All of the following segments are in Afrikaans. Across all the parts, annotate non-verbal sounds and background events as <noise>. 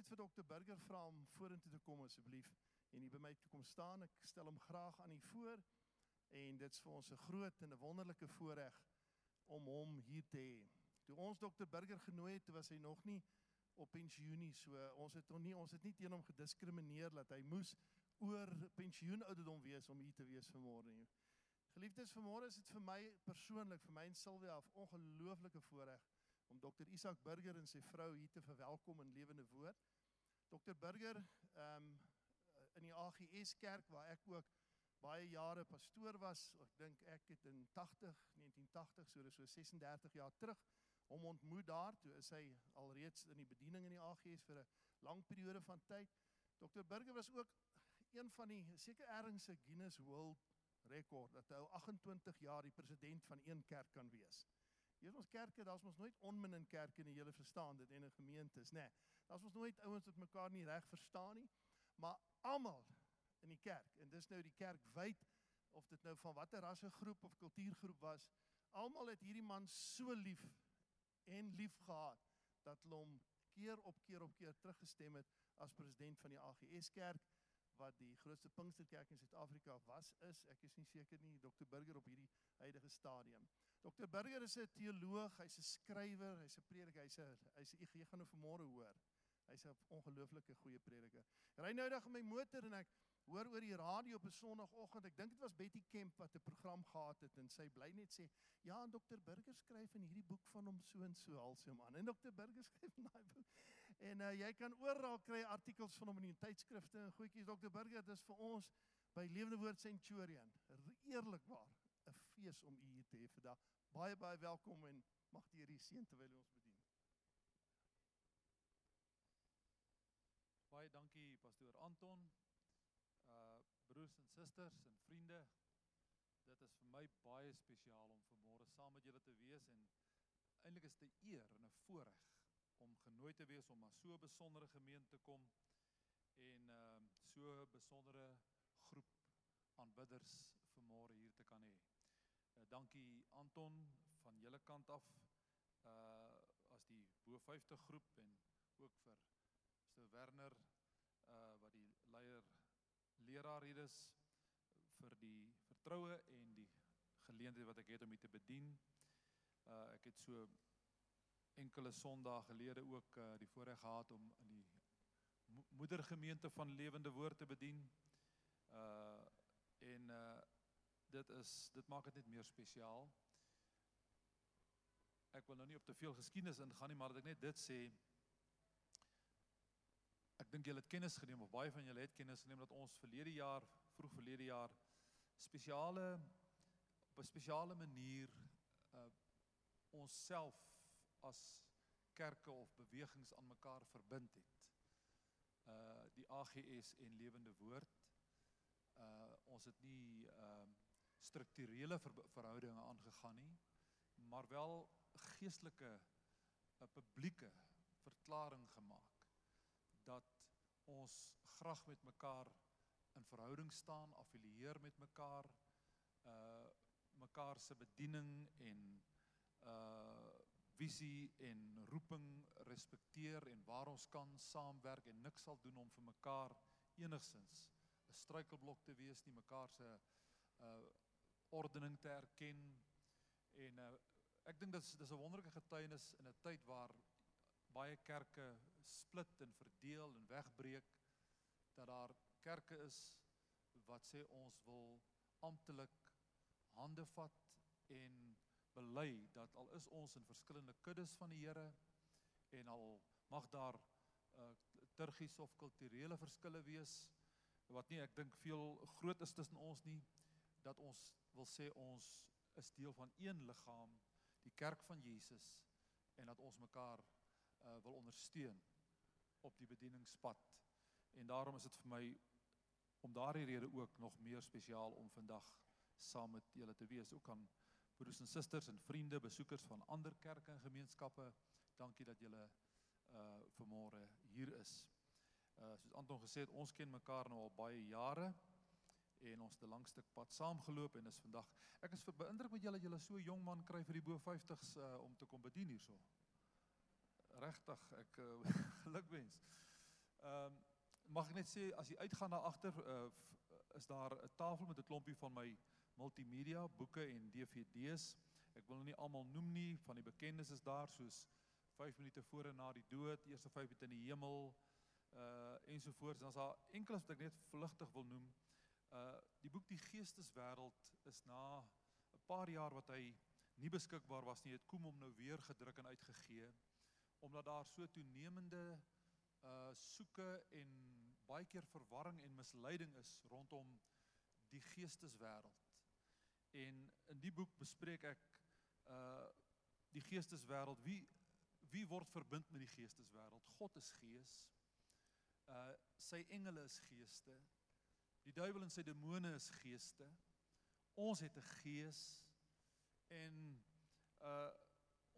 net vir dokter Burger vra om vorentoe te kom asseblief en hier by my toe kom staan. Ek stel hom graag aan u voor. En dit's vir ons 'n groot en 'n wonderlike voorreg om hom hier te hê. Toe ons dokter Burger genooi het, was hy nog nie op pensioen nie. So ons het hom nie ons het nie teen hom gediskrimineer dat hy moes oor pensioenouderdom wees om hier te wees vanmôre nie. Geliefdes, vanmôre is dit vir my persoonlik, vir my en Silvia 'n ongelooflike voorreg om dokter Isak Burger en sy vrou hier te verwelkom in Lewende Woord. Dokter Burger, ehm um, in die AGS kerk waar ek ook baie jare pastoor was. Ek dink ek het in 80 1980 so dis so 36 jaar terug hom ontmoet daar. Toe is hy alreeds in die bediening in die AGS vir 'n lang periode van tyd. Dr Burger was ook een van die seker ergens se Guinness World rekord dat hy 28 jaar die president van een kerk kan wees. Hier ons kerke, daar's mos nooit onmin in kerke nie, julle verstaan dit en in gemeentes, nê. Nee, daar's mos nooit ouens wat mekaar nie reg verstaan nie. Maar almal in die kerk en dis nou die kerk wyd of dit nou van watter rassegroep of kultuurgroep was, almal het hierdie man so lief en lief gehad dat hom keer op keer op keer teruggestem het as president van die AGS kerk wat die grootste Pinksterkerk in Suid-Afrika was is ek is nie seker nie Dr Burger op hierdie huidige stadium. Dr Burger is 'n teoloog, hy's 'n skrywer, hy's 'n prediker, hy's 'n hy's jy gaan nou vanmôre hoor. Hy's 'n ongelooflike goeie prediker. Ry nou dag in my motor en ek hoor oor die radio op 'n Sondagoggend. Ek dink dit was Betty Kemp wat 'n program gehad het en sy bly net sê, "Ja, en Dr Burger skryf in hierdie boek van hom so en so alsie man." En Dr Burger <laughs> skryf in daai boek. En uh, jy kan oral kry artikels van hom in die tydskrifte en goedjies. Dr Burger, dit is vir ons by Lewende Woord Centurion. Eerlikwaar, 'n fees om u hier te hê vandag. Baie baie welkom en mag die Here seën terwyl ons bedien. Baie dankie pastoor Anton uh broers en susters en vriende. Dit is vir my baie spesiaal om vanmôre saam met julle te wees en eintlik is dit 'n eer en 'n voorreg om genooi te wees om na so 'n besondere gemeente kom en ehm uh, so 'n besondere groep aanbidders vanmôre hier te kan hê. Uh, dankie Anton van julle kant af uh as die bo 50 groep en ook vir Sto Werner uh wat die leier leraar hier is vir die vertroue en die geleentheid wat ek het om u te bedien. Uh ek het so enkele sondae gelede ook uh die voorreg gehad om in die mo moedergemeente van Lewende Woord te bedien. Uh en uh dit is dit maak dit net meer spesiaal. Ek wil nou nie op te veel geskiedenis ingaan nie, maar dat ek net dit sê Ek dink julle het kennis geneem of baie van julle het kennis geneem dat ons verlede jaar, vroeg verlede jaar spesiale op 'n spesiale manier uh onsself as kerke of bewegings aan mekaar verbind het. Uh die AGS en Lewende Woord. Uh ons het nie ehm uh, strukturele ver verhoudinge aangegaan nie, maar wel geestelike 'n publieke verklaring gemaak dat ons graag met mekaar in verhouding staan, affilieer met mekaar, uh mekaar se bediening en uh visie en roeping respekteer en waar ons kan saamwerk en niks sal doen om vir mekaar enigsins 'n struikelblok te wees nie, mekaar se uh ordening te erken en uh ek dink dis dis 'n wonderlike getuienis in 'n tyd waar baie kerke split en verdeel en wegbreek dat daar kerke is wat sê ons wil amptelik hande vat en bely dat al is ons in verskillende kuddes van die Here en al mag daar uh liturgies of kulturele verskille wees wat nie ek dink veel groot is tussen ons nie dat ons wil sê ons is deel van een liggaam die kerk van Jesus en dat ons mekaar uh, wil ondersteun op die bedieningspad. En daarom is dit vir my om daardie rede ook nog meer spesiaal om vandag saam met julle te wees. Ook aan broers en susters en vriende, besoekers van ander kerke en gemeenskappe, dankie dat julle uh vanmôre hier is. Uh soos Anton gesê het, ons ken mekaar nou al baie jare en ons het 'n lang stuk pad saamgeloop en is vandag ek is beïndruk met julle julle so jong man kry vir die bo 50s uh om te kom bedien hierso regtig ek <laughs> uh, gelukwens. Ehm um, mag ek net sê as jy uitgaan daar agter uh, is daar 'n tafel met 'n klompie van my multimedia boeke en DVD's. Ek wil nou nie almal noem nie, van die bekendes is daar soos 5 minute voor en na die dood, eerste 5 minute in die hemel uh ensovoorts. Dan's daar enkels wat ek net vlugtig wil noem. Die boek Die Geesteswêreld is na 'n paar jaar wat hy nie beskikbaar was nie, het kom hom nou weer gedruk en uitgegee omdat daar so toenemende uh soeke en baie keer verwarring en misleiding is rondom die geesteswêreld. En in die boek bespreek ek uh die geesteswêreld. Wie wie word verbind met die geesteswêreld? God is gees. Uh sy engele is geeste. Die duiwel en sy demone is geeste. Ons het 'n gees en uh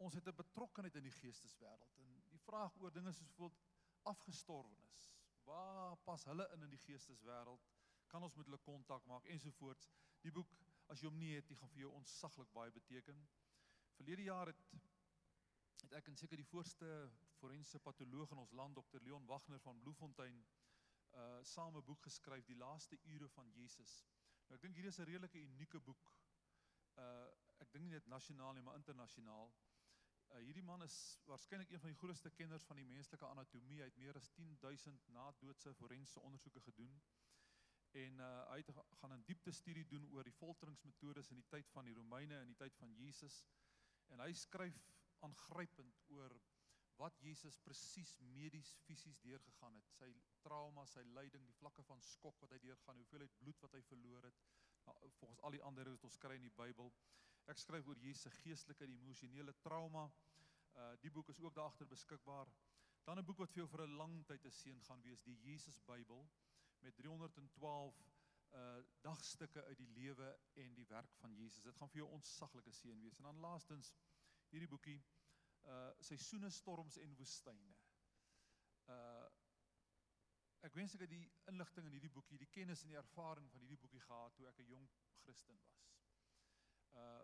ons het 'n betrokkeheid in die geesteswêreld. En die vraag oor dinge soos bijvoorbeeld afgestorwenes. Waar pas hulle in in die geesteswêreld? Kan ons met hulle kontak maak ensovoorts. Die boek as jy hom nie het, dit gaan vir jou ontsaglik baie beteken. Verlede jaar het het ek en seker die voorste forense patoloog in ons land Dr Leon Wagner van Bloemfontein uh saam 'n boek geskryf Die laaste ure van Jesus. Nou ek dink hierdie is 'n redelike unieke boek. Uh ek dink nie net nasionaal nie, maar internasionaal. Uh hierdie man is waarskynlik een van die grootste kenners van die menslike anatomie. Hy het meer as 10000 na-doodse forense ondersoeke gedoen. En uh hy het gaan 'n diepte studie doen oor die folteringsmetodes in die tyd van die Romeine en die tyd van Jesus. En hy skryf aangrypend oor wat Jesus presies medies fisies deurgegaan het. Sy trauma, sy lyding, die vlakke van skok wat hy deurgaan, hoeveelheid bloed wat hy verloor het. Nou, volgens al die ander wat ons kry in die Bybel. Ek skryf oor Jesus se geestelike en emosionele trauma. Uh die boek is ook daar agter beskikbaar. Dan 'n boek wat vir jou vir 'n lang tyd 'n seën gaan wees, die Jesus Bybel met 312 uh dagstukke uit die lewe en die werk van Jesus. Dit gaan vir jou ontsaglike seën wees. En dan laastens hierdie boekie uh seisoene storms en woestyne. Uh ek wens ek het die inligting in hierdie boekie, die kennis en die ervaring van hierdie boekie gehad toe ek 'n jong Christen was. Uh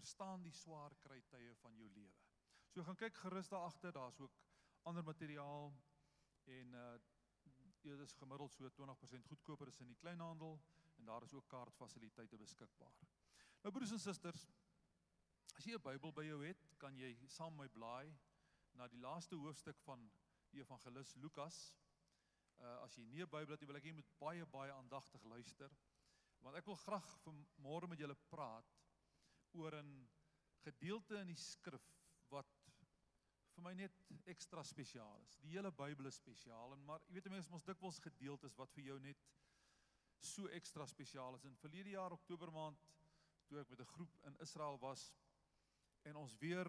verstaan die swaar kry tye van jou lewe. So gaan kyk gerus daar agter, daar's ook ander materiaal en uh dit is gemiddeld so 20% goedkoper as in die kleinhandel en daar is ook kaartfasiliteite beskikbaar. Nou broers en susters, As jy 'n Bybel by jou het, kan jy saam my blaai na die laaste hoofstuk van die evangelis Lukas. Uh as jy nie 'n Bybel het nie, wil ek jy moet baie baie aandagtig luister. Want ek wil graag vanmôre met julle praat oor 'n gedeelte in die skrif wat vir my net ekstra spesiaal is. Die hele Bybel is spesiaal en maar jy weet mense ons dikwels gedeeltes wat vir jou net so ekstra spesiaal is. In verlede jaar Oktober maand toe ek met 'n groep in Israel was, en ons weer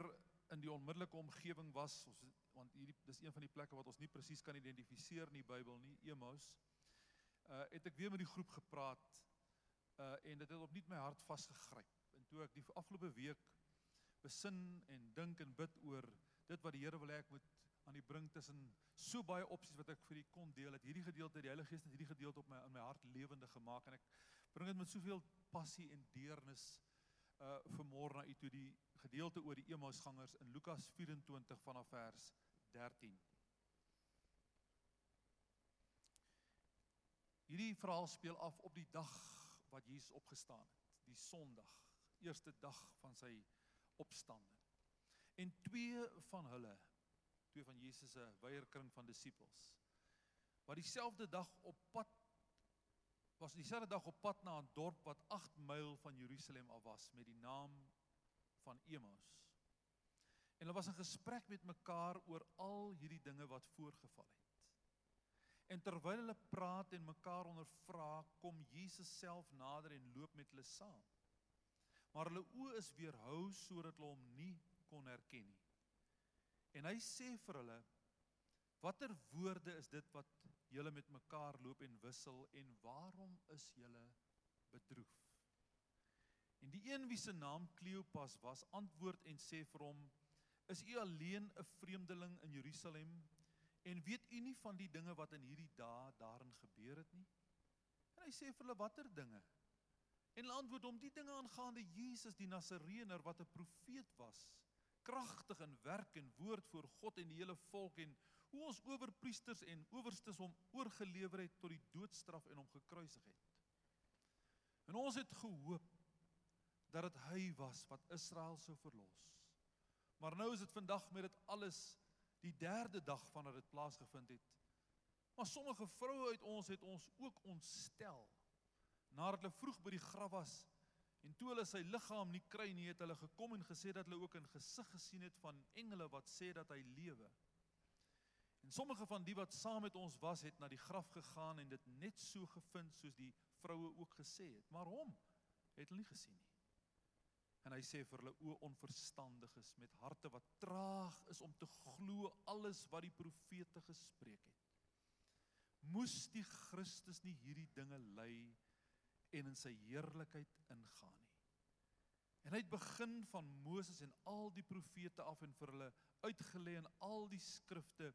in die onmiddellike omgewing was ons want hierdie dis een van die plekke wat ons nie presies kan identifiseer in die Bybel nie Emaus uh het ek weer met die groep gepraat uh en dit het opnuut my hart vasgegryp. En toe ek die afgelope week besin en dink en bid oor dit wat die Here wil hê ek moet aan die bring tussen so baie opsies wat ek vir u kon deel het hierdie gedeelte die Heilige Gees het hierdie gedeelte op my in my hart lewendig gemaak en ek bring dit met soveel passie en deernis uh vanmôre na u toe die gedeelte oor die Emmausgangers in Lukas 24 vanaf vers 13. Hierdie verhaal speel af op die dag wat Jesus opgestaan het, die Sondag, eerste dag van sy opstanding. En twee van hulle, twee van Jesus se weierkring van disippels, wat dieselfde dag op pad was dieselfde dag op pad na 'n dorp wat 8 myl van Jerusalem af was met die naam van Emaus. En hulle was in gesprek met mekaar oor al hierdie dinge wat voorgeval het. En terwyl hulle praat en mekaar ondervra, kom Jesus self nader en loop met hulle saam. Maar hulle oë is weerhou sodat hulle hom nie kon herken nie. En hy sê vir hulle: "Watter woorde is dit wat julle met mekaar loop en wissel en waarom is julle bedroef?" En die een wie se naam Kleopas was, antwoord en sê vir hom: "Is u alleen 'n vreemdeling in Jerusalem en weet u nie van die dinge wat in hierdie dae daarin gebeur het nie?" En hy sê vir hulle: "Watter dinge?" En hulle antwoord hom: "Die dinge aangaande Jesus die Nasareëner wat 'n profeet was, kragtig in werk en woord voor God en die hele volk en Hoe ons owerpriesters en owerstes hom oorgelewer het tot die doodstraf en hom gekruisig het. En ons het gehoop dat dit hy was wat Israel sou verlos. Maar nou is dit vandag met dit alles die derde dag vandat dit plaasgevind het. Maar sommige vroue uit ons het ons ook ontstel. Nadat hulle vroeg by die graf was en toe hulle sy liggaam nie kry nie, het hulle gekom en gesê dat hulle ook 'n gesig gesien het van engele wat sê dat hy lewe. En sommige van die wat saam met ons was, het na die graf gegaan en dit net so gevind soos die vroue ook gesê het, maar hom het hulle nie gesien nie. En hy sê vir hulle o onverstandiges met harte wat traag is om te glo alles wat die profete gespreek het. Moes die Christus nie hierdie dinge ly en in sy heerlikheid ingaan nie. En hy het begin van Moses en al die profete af en vir hulle uitgelê in al die skrifte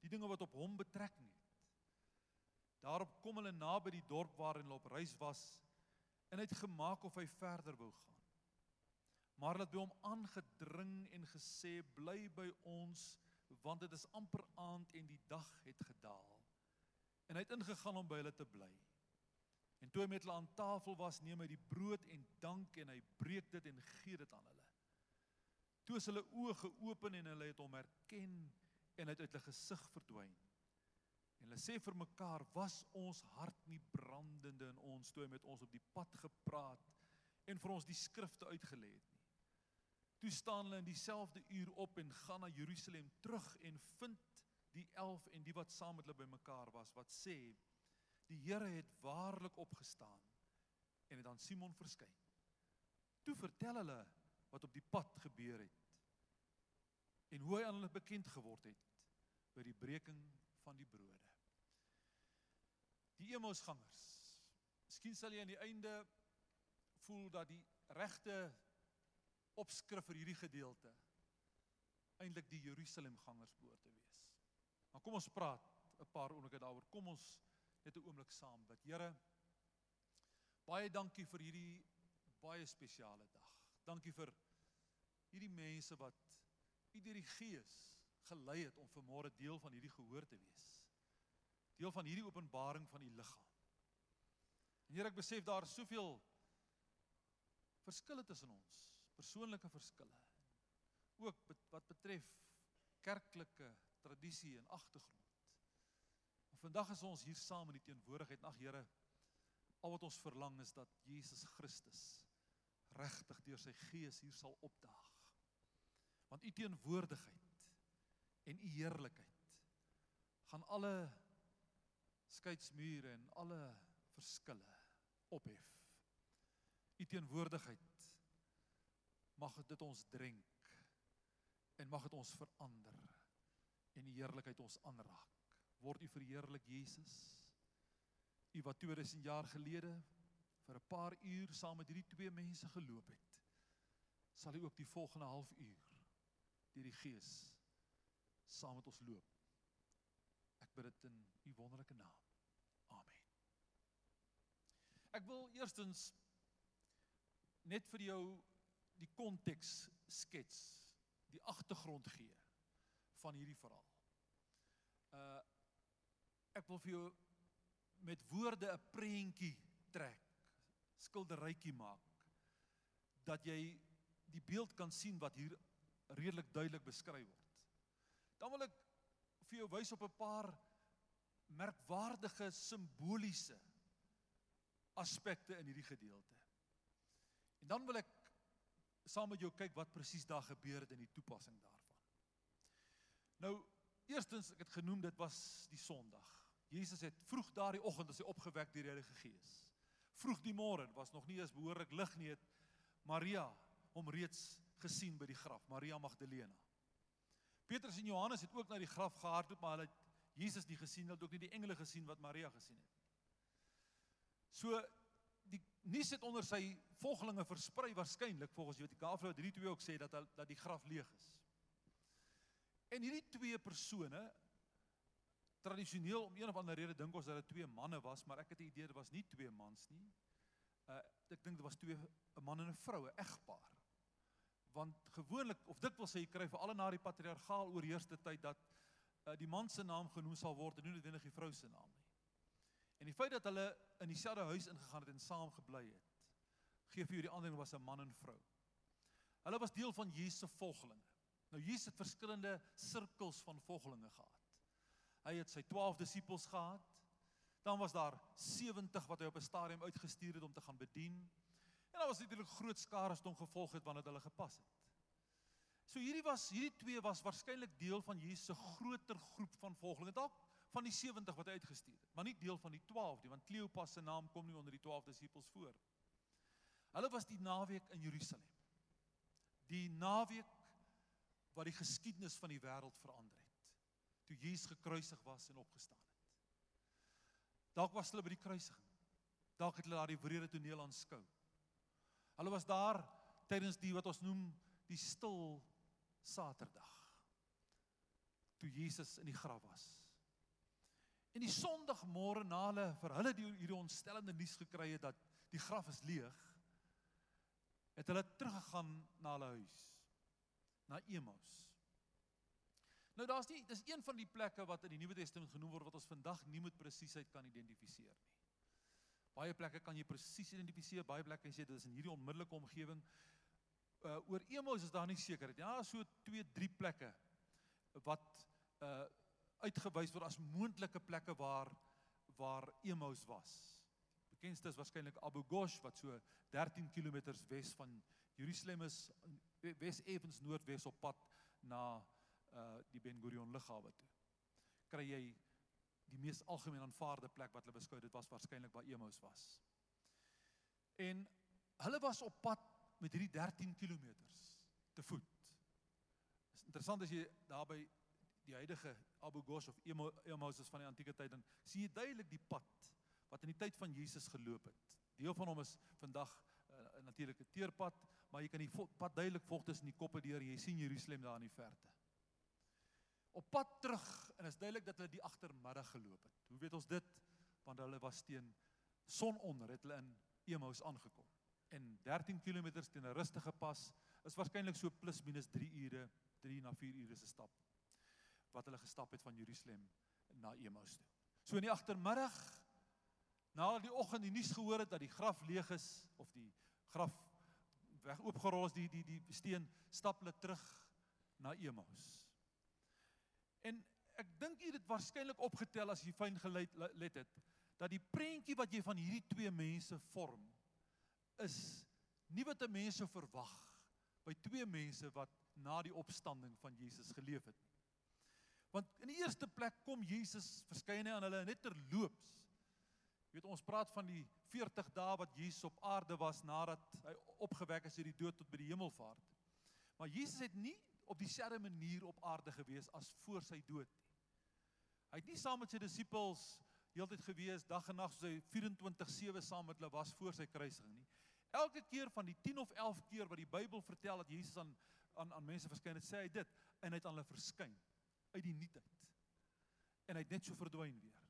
die dinge wat op hom betrekking het. Daarop kom hulle naby die dorp waarin hulle op reis was en hy het gemaak of hy verder wou gaan. Maar hulle het by hom aangedring en gesê bly by ons want dit is amper aand en die dag het gedaal. En hy het ingegaan om by hulle te bly. En toe hy met hulle aan tafel was, neem hy die brood en dank en hy breek dit en gee dit aan hulle. Toe is hulle oë geopen en hulle het hom herken en het uit hulle gesig verdwyn. En hulle sê vir mekaar, "Was ons hart nie brandende in ons toe hy met ons op die pad gepraat en vir ons die skrifte uitgelê het nie?" Toe staan hulle in dieselfde uur op en gaan na Jerusalem terug en vind die 11 en die wat saam met hulle bymekaar was wat sê Die Here het waarlik opgestaan en het aan Simon verskyn. Toe vertel hulle wat op die pad gebeur het en hoe hy aan hulle bekend geword het by die breking van die brode. Die Emmausgangers. Miskien sal jy aan die einde voel dat die regte opskrif vir hierdie gedeelte eintlik die Jerusalem gangers behoort te wees. Maar kom ons praat 'n paar oomblikke daaroor. Kom ons net 'n oomblik saam bid. Here, baie dankie vir hierdie baie spesiale dag. Dankie vir hierdie mense wat U deur die Gees gelei het om vanmôre deel van hierdie gehoor te wees. Deel van hierdie openbaring van U liggaam. En Here, ek besef daar is soveel verskille tussen ons, persoonlike verskille. Ook wat betref kerklike tradisie en agtergrond. Vandag is ons hier saam in die teenwoordigheid. Ag Here, al wat ons verlang is dat Jesus Christus regtig deur sy gees hier sal opdaag. Want u teenwoordigheid en u heerlikheid gaan alle skeidsmure en alle verskille ophef. U teenwoordigheid mag dit ons drenk en mag dit ons verander en die heerlikheid ons aanraak word U verheerlik Jesus. U wat 2000 jaar gelede vir 'n paar uur saam met hierdie twee mense geloop het, sal U ook die volgende halfuur deur die Gees saam met ons loop. Ek bid dit in U wonderlike naam. Amen. Ek wil eerstens net vir jou die konteks skets, die agtergrond gee van hierdie verhaal. Uh Ek wil vir jou met woorde 'n prentjie trek, skilderytjie maak dat jy die beeld kan sien wat hier redelik duidelik beskryf word. Dan wil ek vir jou wys op 'n paar merkwaardige simboliese aspekte in hierdie gedeelte. En dan wil ek saam met jou kyk wat presies daar gebeur het in die toepassing daarvan. Nou, eerstens ek het genoem dit was die Sondag. Jesus het vroeg daardie oggend as hy opgewek deur die Heilige Gees. Vroeg die môre was nog nie eens behoorlik lig nie het Maria hom reeds gesien by die graf, Maria Magdalena. Petrus en Johannes het ook na die graf gehardloop, maar hulle het Jesus nie gesien, hulle het ook nie die engele gesien wat Maria gesien het. So die nuus het onder sy volgelinge versprei waarskynlik volgens jy wat die Kafrou 32 ook sê dat dat die graf leeg is. En hierdie twee persone tradisioneel om een of ander rede dink ons dat dit twee manne was, maar ek het 'n idee dit was nie twee mans nie. Uh ek dink dit was twee 'n man en 'n vrou, 'n egpaar. Want gewoonlik of dit wil sê jy kry vir al na die patriargaal oorheerste tyd dat uh, die man se naam genoem sal word en nie noodwendig die vrou se naam nie. En die feit dat hulle in dieselfde huis ingegaan het en saam gebly het, gee vir jou die aanduiding was 'n man en vrou. Hulle was deel van Jesus se volgelinge. Nou Jesus het verskillende sirkels van volgelinge gehad. Hy het sy 12 disippels gehad. Dan was daar 70 wat hy op 'n stadium uitgestuur het om te gaan bedien. En daar was natuurlik groot skare wat hom gevolg het wanneer hulle gepas het. So hierdie was hierdie twee was waarskynlik deel van Jesus se groter groep van volgelinge. Dalk van die 70 wat hy uitgestuur het, maar nie deel van die 12 nie, want Kleopas se naam kom nie onder die 12 disippels voor. Hulle was die naweek in Jerusalem. Die naweek wat die geskiedenis van die wêreld verander het. Toe Jesus gekruisig was en opgestaan het. Dalk was hulle by die kruisiging. Dalk het hulle daardie wrede toneel aanskou. Hulle was daar tydens die wat ons noem die stil Saterdag. Toe Jesus in die graf was. En die Sondagmôre na hulle vir hulle die hierdie ontstellende nuus gekry het dat die graf is leeg, het hulle teruggegaan na hulle huis, na Emmaus. Nou daar's nie dis een van die plekke wat in die Nuwe Testament genoem word wat ons vandag nie met presisheid kan identifiseer nie. Baie plekke kan jy presies identifiseer, baie plekke sê dit is in hierdie onmiddellike omgewing. Uh oor Emmaus is daar nie sekerheid. Ja, so 2, 3 plekke wat uh uitgewys word as moontlike plekke waar waar Emmaus was. Bekendste is waarskynlik Abu Ghosh wat so 13 km wes van Jerusalem is, wes effens noordwes op pad na uh die Ben Gurion lughawe toe. Kry jy die mees algemeen aanvaarde plek wat hulle beskou dit was waarskynlik waar Emmaus was. En hulle was op pad met hierdie 13 km te voet. Is interessant as jy daar by die huidige Abu Ghosh of Emmaus is van die antieke tyd dan sien jy duidelik die pad wat in die tyd van Jesus geloop het. Deel van hom is vandag uh, natuurlik 'n teerpad, maar jy kan die pad duidelik volg tussen die koppe deur. Jy sien Jerusalem daar in die verte. Op pad terug en is duidelik dat hulle die agtermiddag geloop het. Hoe weet ons dit? Want hulle was teen sononder het hulle in Emmaus aangekom. En 13 km teen 'n rustige pas is waarskynlik so plus minus 3 ure, 3 na 4 ure se stap wat hulle gestap het van Jerusalem na Emmaus toe. So in die agtermiddag na die oggend die nuus gehoor het dat die graf leeg is of die graf weg oopgerol is die die die steen stap hulle terug na Emmaus. En ek dink jy dit waarskynlik opgetel as jy fyn gelet het dat die prentjie wat jy van hierdie twee mense vorm is nie wat 'n mens sou verwag by twee mense wat na die opstanding van Jesus geleef het nie. Want in die eerste plek kom Jesus verskyn hy aan hulle net terloops. Jy weet ons praat van die 40 dae wat Jesus op aarde was nadat hy opgewek is uit die dood tot by die hemelvaart. Maar Jesus het nie op dieselfde manier op aarde gewees as voor sy dood nie. Hy het nie saam met sy disippels heeltyd gewees dag en nag soos hy 24/7 saam met hulle was voor sy kruisiging nie. Elke keer van die 10 of 11 keer wat die Bybel vertel dat Jesus aan aan aan mense verskyn het, sê hy dit en hy het aan hulle verskyn uit die nietheid. En hy het net so verdwyn weer.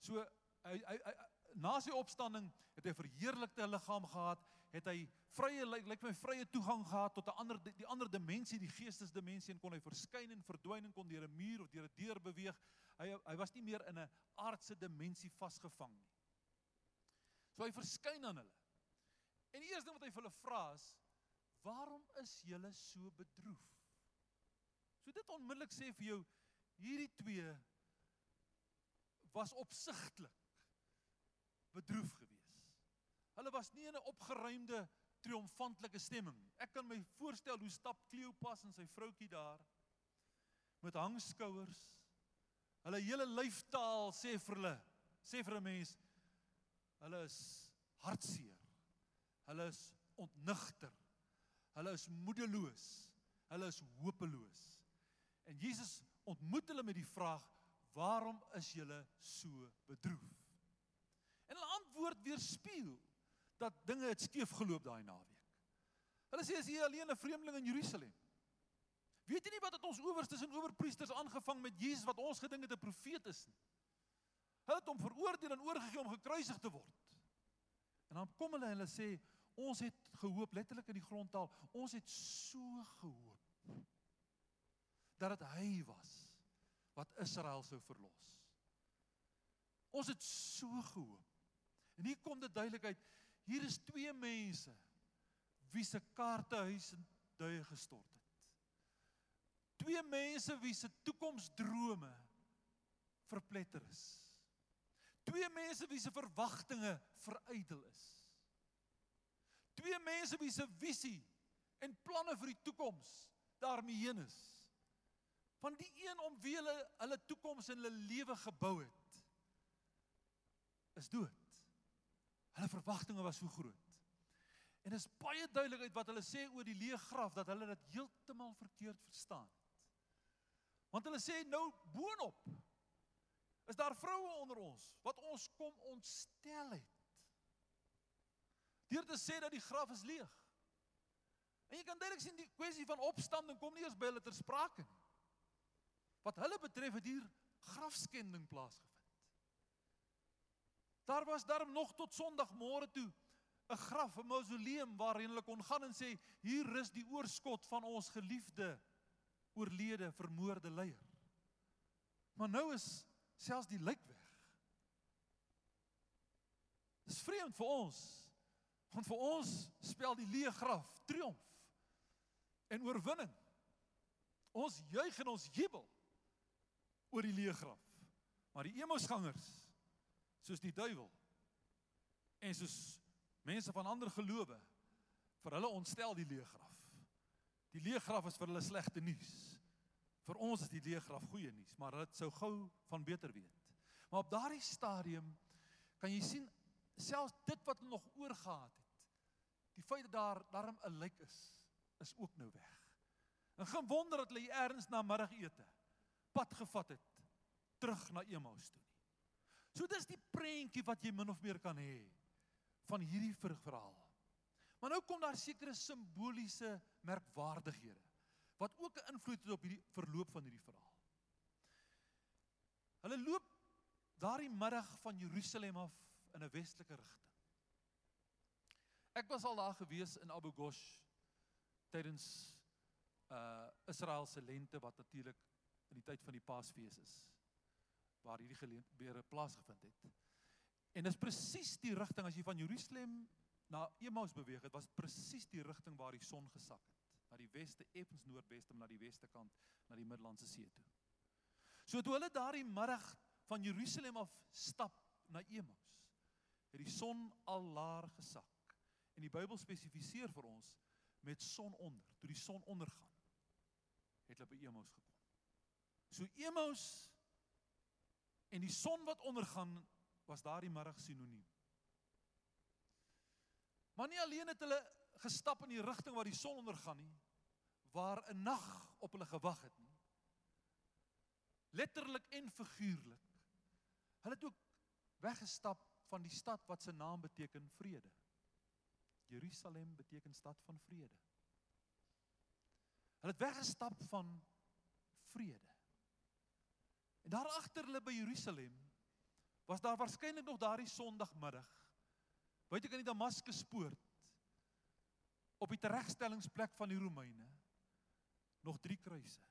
So hy hy, hy na sy opstanding het hy verheerlikte liggaam gehad, het hy vrye lyk like my vrye toegang gehad tot 'n ander die ander dimensie, die geestesdimensie en kon hy verskyn en verdwyn en kon deur 'n muur of deur 'n deur beweeg. Hy hy was nie meer in 'n aardse dimensie vasgevang nie. So hy verskyn aan hulle. En die eerste ding wat hy vir hulle vra is: "Waarom is julle so bedroef?" So dit onmiddellik sê vir jou hierdie twee was opsigtelik bedroef geweest. Hulle was nie in 'n opgeruimde triomfantelike stemming. Ek kan my voorstel hoe stap Kleopas en sy vroutjie daar met hangskouers. Hulle hele lyfstaal sê vir hulle, sê vir 'n mens, hulle is hartseer. Hulle is ontnigter. Hulle is moedeloos. Hulle is hopeloos. En Jesus ontmoet hulle met die vraag: "Waarom is julle so bedroef?" En hulle antwoord weerspieël dat dinge het skeef geloop daai naweek. Hulle sê as jy alleen 'n vreemdeling in Jerusalem. Weet jy nie wat het ons owerstes en owerpriesters aangevang met Jesus wat ons gedink het 'n profeet is nie? Hulle het hom veroordeel en oorgegee om gekruisig te word. En dan kom hulle en hulle sê ons het gehoop letterlik in die grondtaal, ons het so gehoop dat dit hy was wat Israel sou verlos. Ons het so gehoop. En hier kom dit duidelik uit. Hier is twee mense wie se kaartehuis in duie gestort het. Twee mense wie se toekomsdrome verpletter is. Twee mense wie se verwagtinge verydel is. Twee mense wie se visie en planne vir die toekoms daarmee heen is. Van die een om wie hulle hulle toekoms en hulle lewe gebou het is dood. Hulle verwagtinge was so groot. En is baie duidelik uit wat hulle sê oor die leë graf dat hulle dit heeltemal verkeerd verstaan. Want hulle sê nou boonop is daar vroue onder ons wat ons kom ontstel het. Deur te sê dat die graf is leeg. En jy kan duidelik sien die kwessie van opstanding kom nie eers by hulle ter sprake nie. Wat hulle betref het hier grafskending plaasgevind. Daar was daarom nog tot Sondagmôre toe 'n graf, 'n mausoleum waarheen hulle kon gaan en sê hier rus die oorskot van ons geliefde oorlede vermoorde leier. Maar nou is selfs die lijk weg. Dis vreemd vir ons. Want vir ons spel die leë graf triomf en oorwinning. Ons juig en ons jubel oor die leë graf. Maar die Emmausgangers soos die duiwel en soos mense van ander gelowe vir hulle ontstel die leë graf. Die leë graf is vir hulle slegte nuus. Vir ons is die leë graf goeie nuus, maar dit sou gou van beter weet. Maar op daardie stadium kan jy sien selfs dit wat hulle nog oorgehad het. Die feit dat daar darm 'n lijk is, is ook nou weg. En geen wonder dat hulle eers na middagete pad gevat het terug na Emmaus toe. So dis die prentjie wat jy min of meer kan hê van hierdie verhaal. Maar nou kom daar sekere simboliese merkwaardighede wat ook 'n invloed het op hierdie verloop van hierdie verhaal. Hulle loop daardie middag van Jerusalem af in 'n westelike rigting. Ek was al daar gewees in Abu Ghosh tydens uh Israel se lente wat natuurlik in die tyd van die Paasfees is waar hierdie gebeure plaasgevind het. En dis presies die rigting as jy van Jerusalem na Emmaus beweeg het, was presies die rigting waar die son gesak het, na die weste, effens noordweste, maar na die weste kant, na die Middellandse See toe. So toe hulle daardie middag van Jerusalem af stap na Emmaus, het die son al laer gesak. En die Bybel spesifiseer vir ons met son onder, toe die son ondergaan, het hulle by Emmaus gekom. So Emmaus En die son wat ondergaan was daardie middag sinoniem. Maar nie alleen het hulle gestap in die rigting waar die son ondergaan nie, waar 'n nag op hulle gewag het nie. Letterlik en figuurlik. Hulle het ook weggestap van die stad wat se naam beteken vrede. Jerusalem beteken stad van vrede. Hulle het weggestap van vrede. En daar agter hulle by Jerusalem was daar waarskynlik nog daardie Sondagmiddag. Jy kan die Damaskus poort op die teregstellingsplek van die Romeine nog drie kruise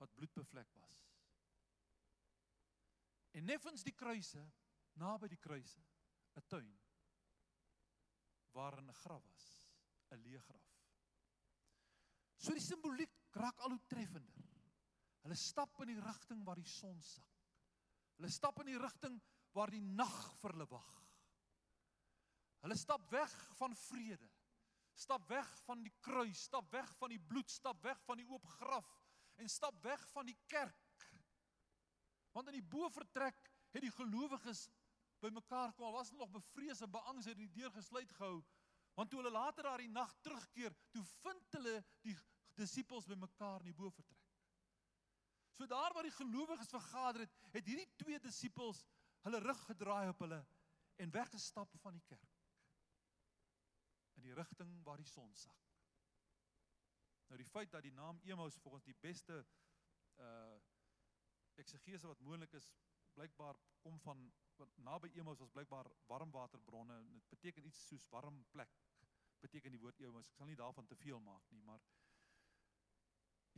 wat bloedbevlek was. En neffens die kruise, naby die kruise, 'n tuin waarin 'n graf was, 'n leë graf. So die simboliek raak al hoe treffender. Hulle stap in die rigting waar die son sak. Hulle stap in die rigting waar die nag vir hulle wag. Hulle stap weg van vrede. Stap weg van die kruis, stap weg van die bloed, stap weg van die oop graf en stap weg van die kerk. Want in die bovertrek het die gelowiges bymekaar kom. Al was hulle nog bevrees en beangs het die deur gesluit gehou. Want toe hulle later daardie nag terugkeer, toe vind hulle die disippels bymekaar in die bovertrek. So daar waar die gelowiges vergader het, het hierdie twee disippels hulle rug gedraai op hulle en weggestap van die kerk. In die rigting waar die son sak. Nou die feit dat die naam Emmaus volgens die beste uh eksegese wat moontlik is, blykbaar kom van naby Emmaus was blykbaar warmwaterbronne en dit beteken iets soos warm plek. Beteken die woord Emmaus. Ek sal nie daarvan te veel maak nie, maar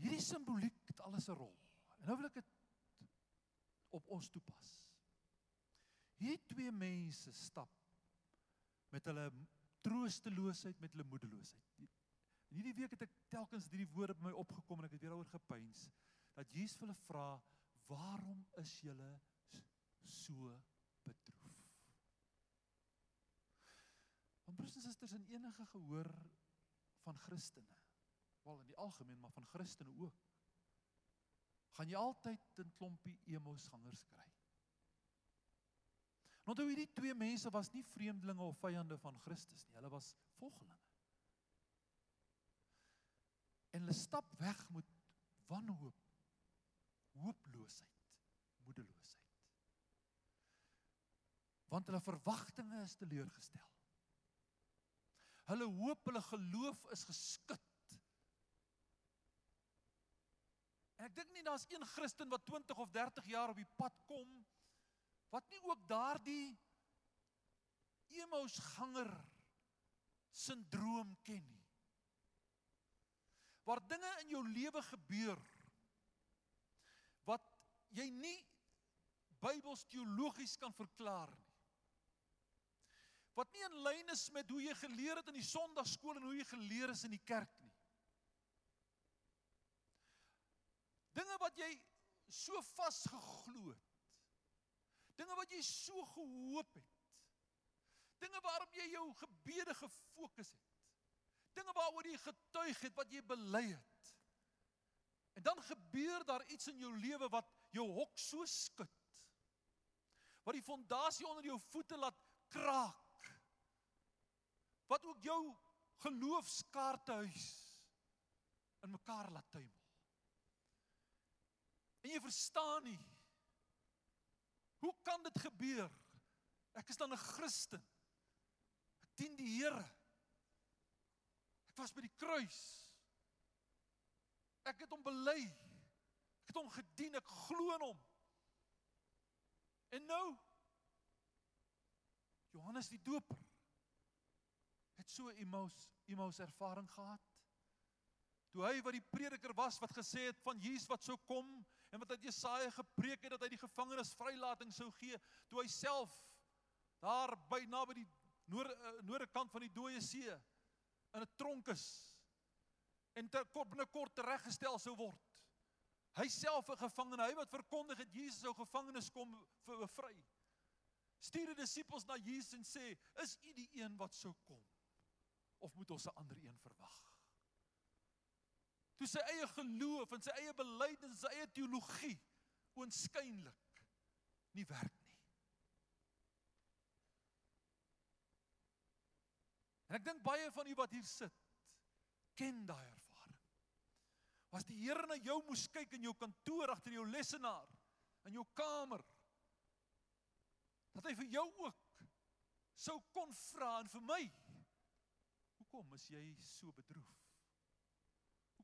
Hierdie simboliek het alles 'n rol. En nou wil ek dit op ons toepas. Hierdie twee mense stap met hulle troosteloosheid, met hulle moedeloosheid. En hierdie week het ek telkens hierdie woorde by my opgekom en ek het weer daaroor gepeins dat Jesus hulle vra, "Waarom is julle so bedroef?" Want broers en susters in enige gehoor van Christene, wel in die algemeen, maar van Christene ook, gaan jy altyd 'n klompie emos gangers kry. Want hoe hierdie twee mense was nie vreemdelinge of vyande van Christus nie, hulle was volgelinge. En hulle stap weg met wanhoop, hooploosheid, moedeloosheid. Want hulle verwagtinge is teleurgestel. Hulle hoop, hulle geloof is geskit. En ek dink nie daar's een Christen wat 20 of 30 jaar op die pad kom wat nie ook daardie Emmaus ganger sindroom ken nie. Waar dinge in jou lewe gebeur wat jy nie Bybels teologies kan verklaar nie. Wat nie in lyn is met hoe jy geleer het in die Sondagskool en hoe jy geleer is in die kerk nie. Dinge wat jy so vasgeglo het. Dinge wat jy so gehoop het. Dinge waarop jy jou gebede gefokus het. Dinge waaroor jy getuig het wat jy bely het. En dan gebeur daar iets in jou lewe wat jou hok so skud. Wat die fondasie onder jou voete laat kraak. Wat ook jou geloofskaarthuis in mekaar laat tuimel. En jy verstaan nie. Hoe kan dit gebeur? Ek is dan 'n Christen. Ek dien die Here. Ek was by die kruis. Ek het hom bely. Ek het hom gedien, ek glo in hom. En nou Johannes die Doper het so Emmaus Emmaus ervaring gehad. Toe hy wat die prediker was wat gesê het van Jesus wat sou kom en wat uit Jesaja gepreek het dat hy die gevangenes vrylating sou gee, toe hy self daar by naby die noorde uh, noorde kant van die dooie see in 'n tronk is en ter kort binnekort tereggestel sou word. Hy self 'n gevangene, hy wat verkondig het Jesus sou gevangenes kom bevry. Stuur die disippels na Jesus en sê: "Is u die een wat sou kom of moet ons 'n ander een verwag?" Toe sy eie geloof en sy eie belydenis en sy eie teologie oënskynlik nie werk nie. En ek dink baie van u wat hier sit ken daai ervaring. Was die Here na jou moes kyk in jou kantoor agter jou lesenaar in jou kamer dat hy vir jou ook sou kon vra en vir my hoekom is jy so bedroef?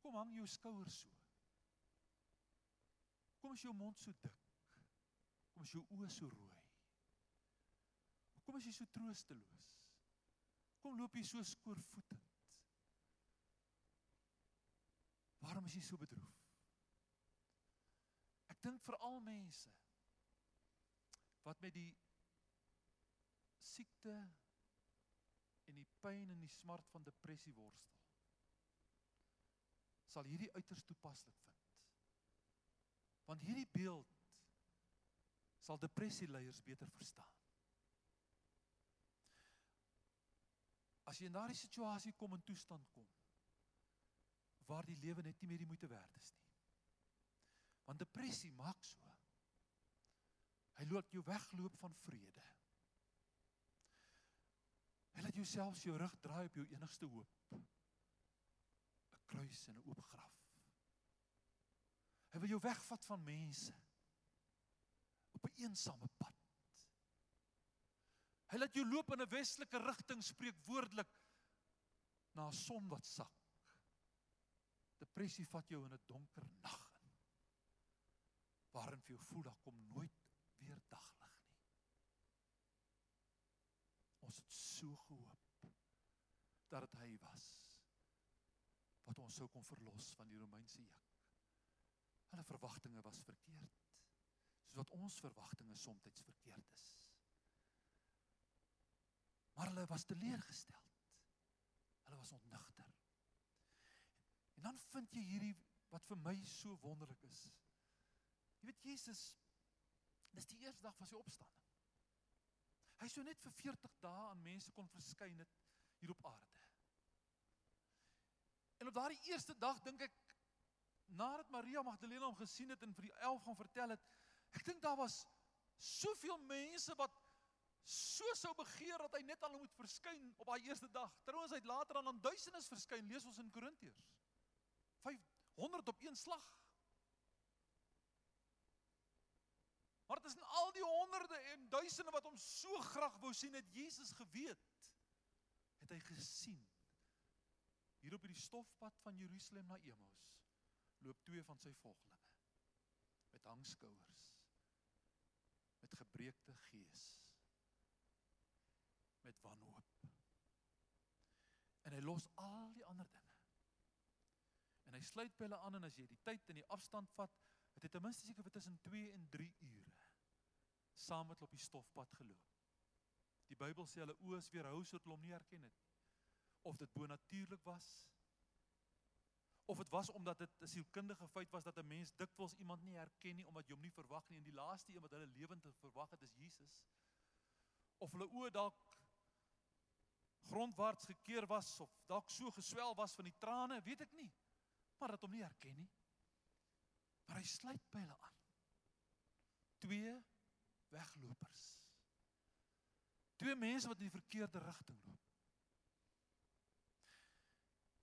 Hoekom hang jou skouers so? Hoekom is jou mond so dik? Hoekom is jou oë so rooi? Hoekom is jy so troosteloos? Hoekom loop jy so skoorvoetend? Waarom is jy so bedroef? Ek dink vir al mense wat met die siekte en die pyn en die smart van depressie worstel sal hierdie uiters toepaslik vind. Want hierdie beeld sal depressieleiers beter verstaan. As jy in daardie situasie kom en toestand kom waar die lewe net nie meer die moeite werd is nie. Want depressie maak so. Hy laat jou wegloop van vrede. Hy laat jou selfs jou rug draai op jou enigste hoop kruis en 'n oop graf. Hy wil jou wegvat van mense op 'n eensame pad. Hy laat jou loop in 'n westelike rigting spreek woordelik na 'n son wat sak. Depressie vat jou in 'n donker nag in. Waarin vir jou voel daar kom nooit weer daglig nie. Ons het so gehoop dat dit hy was wat ons sou kon verlos van die Romeinse juk. Hulle verwagtinge was verkeerd. Soos wat ons verwagtinge soms verkeerd is. Maar hulle was teleurgestel. Hulle was ontnigter. En dan vind jy hierdie wat vir my so wonderlik is. Jy weet Jesus dis die eerste dag van sy opstanding. Hy sou net vir 40 dae aan mense kon verskyn het hier op aarde. En op daardie eerste dag dink ek nadat Maria Magdalena hom gesien het en vir die 11 gaan vertel het, ek dink daar was soveel mense wat so sou begeer dat hy net aan hulle moet verskyn op daai eerste dag. Trouwens hy het later aan aan duisendes verskyn, lees ons in Korintiërs. 500 op een slag. Maar dit is in al die honderde en duisende wat hom so graag wou sien het Jesus geweet. Het hy gesien. Hier op hierdie stofpad van Jerusalem na Emmaus loop twee van sy volgelinge met hangskouers met gebreekte gees met wanhoop. En hy los al die ander dinge. En hy sluit by hulle aan en as jy die tyd en die afstand vat, het hy ten minste seker vir tussen 2 en 3 ure saam met hulle op die stofpad geloop. Die Bybel sê hulle oë is weerhou sodat hulle hom nie herken het of dit bonatuurlik was of dit was omdat dit 'n sielkundige feit was dat 'n mens dikwels iemand nie herken nie omdat jy hom nie verwag nie en die laaste een wat hulle lewend verwag het is Jesus of hulle oë dalk grondwaarts gekeer was of dalk so geswel was van die trane, weet ek nie. Maar dat hom nie herken nie. Maar hy sluit by hulle aan. Twee weglopers. Twee mense wat in die verkeerde rigting loop.